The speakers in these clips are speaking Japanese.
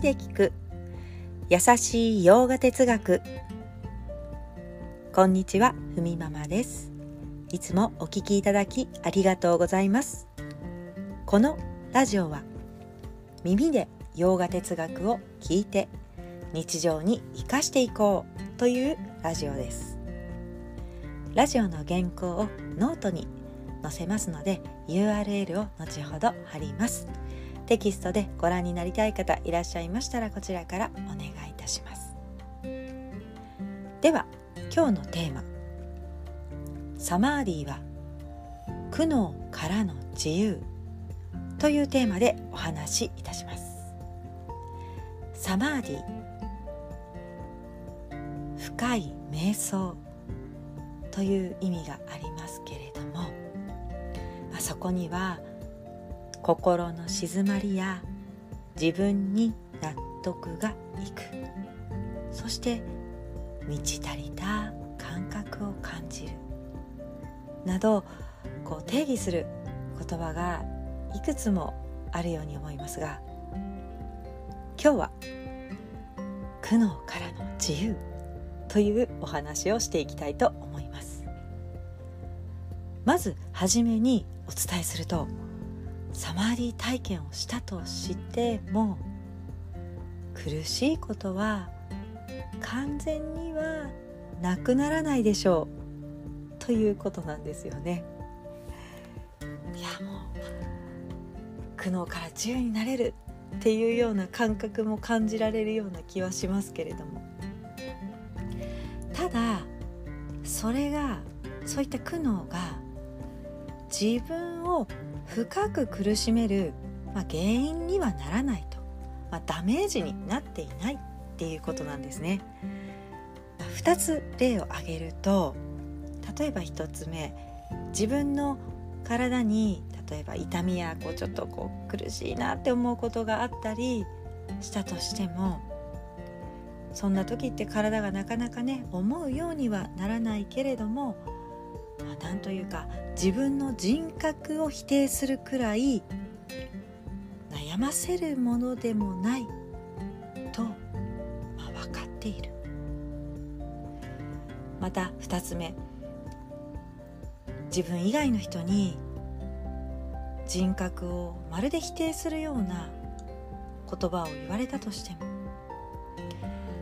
耳で聞く。優しい洋画哲学。こんにちはふみママです。いつもお聞きいただきありがとうございます。このラジオは耳で洋画哲学を聞いて日常に生かしていこうというラジオです。ラジオの原稿をノートに載せますので URL を後ほど貼ります。テキストでご覧になりたい方いらっしゃいましたらこちらからお願いいたします。では今日のテーマ。サマーディは苦悩からの自由というテーマでお話しいたします。サマーディ深い瞑想という意味がありますけれども、まあ、そこには心の静まりや自分に納得がいく。そして満ち足りた感覚を感じる。などこう定義する言葉がいくつもあるように思いますが今日は苦悩からの自由というお話をしていきたいと思います。まずはじめにお伝えするとサマーディ体験をしたと知っても苦しいことは完全にはなくならないでしょうということなんですよね。いやもう苦悩から自由になれるっていうような感覚も感じられるような気はしますけれどもただそれがそういった苦悩が自分を深く苦しめる、まあ、原因にはならないと、まあ、ダメージになっていないっていうことなんですね。2つ例を挙げると例えば1つ目自分の体に例えば痛みやこうちょっとこう苦しいなって思うことがあったりしたとしてもそんな時って体がなかなかね思うようにはならないけれどもまあ、なんというか自分の人格を否定するくらい悩ませるものでもないと、まあ、分かっている。また2つ目。自分以外の人に人格をまるで否定するような言葉を言われたとしても、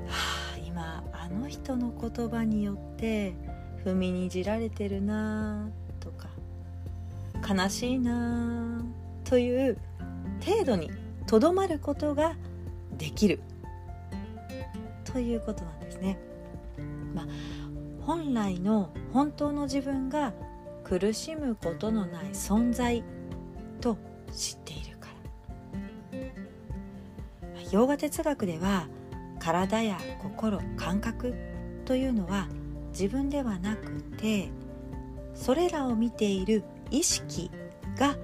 はあ、今あの人の言葉によって踏みにじられてるなとか悲しいなという程度にとどまることができるということなんですね。まあ、本来の本当の自分が苦しむことのない存在と知っているから洋画哲学では体や心感覚というのは自分ではなくてそれらを見ている意識が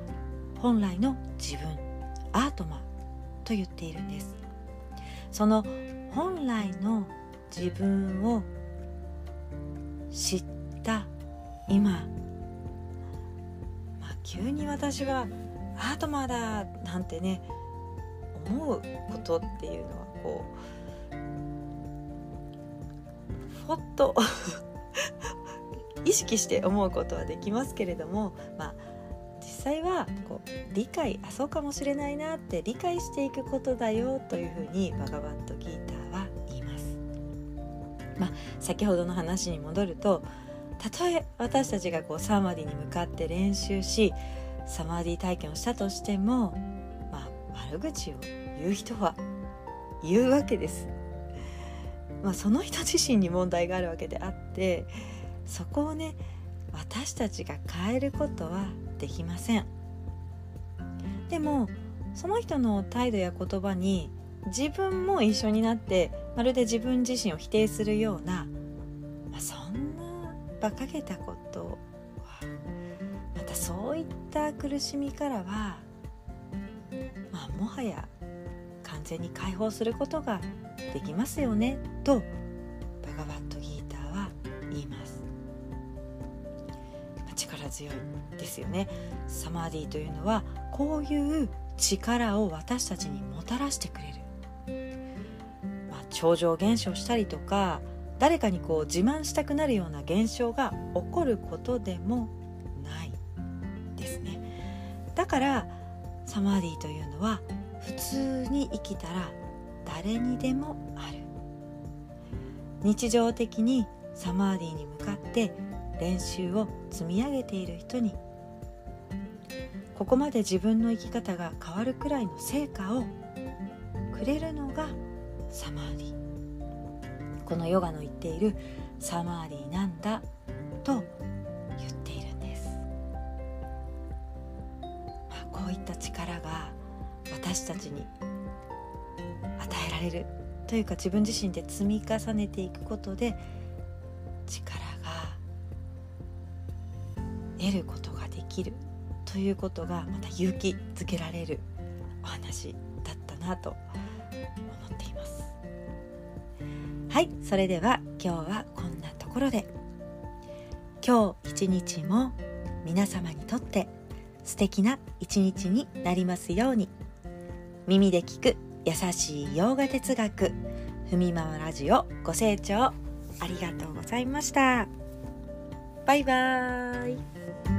本来の自分アートマと言っているんです。その本来の自分を知った今、まあ、急に私はアートマーだなんてね思うことっていうのはこうふっと 意識して思うことはできますけれども、まあ、実際はこう理解あそうかもしれないなって理解していくことだよというふうにバガバットギーターは言います。まあ、先ほどの話に戻るとたとえ私たちがこうサマディに向かって練習しサマディ体験をしたとしても、まあ、悪口を言う人は言うわけです。まあ、その人自身に問題があるわけであってそこをね私たちが変えることはできません。でもその人の態度や言葉に自分も一緒になってまるで自分自身を否定するような、まあ、そんな馬鹿げたことはまたそういった苦しみからは、まあ、もはや完全に解放することができますよね。とバガバットギーターは言います。力強いですよね。サマーディというのはこういう力を私たちにもたらしてくれる。まあ超常現象したりとか誰かにこう自慢したくなるような現象が起こることでもないですね。だからサマーディというのは普通に生きたら誰にでもある。日常的にサマーディに向かって練習を積み上げている人に。ここまで自分の生き方が変わるくらいの成果をくれるのがサマーディこのヨガの言っているサマーディなんだと言っているんです、まあ、こういった力が私たちに与えられるというか自分自身で積み重ねていくことで力が得ることができるということがまた勇気づけられるお話だったなと思っています。はいそれでは今日はこんなところで。今日一日も皆様にとって素敵な一日になりますように。耳で聞く優しい洋画哲学ふみままラジオご清聴ありがとうございました。バイバーイ。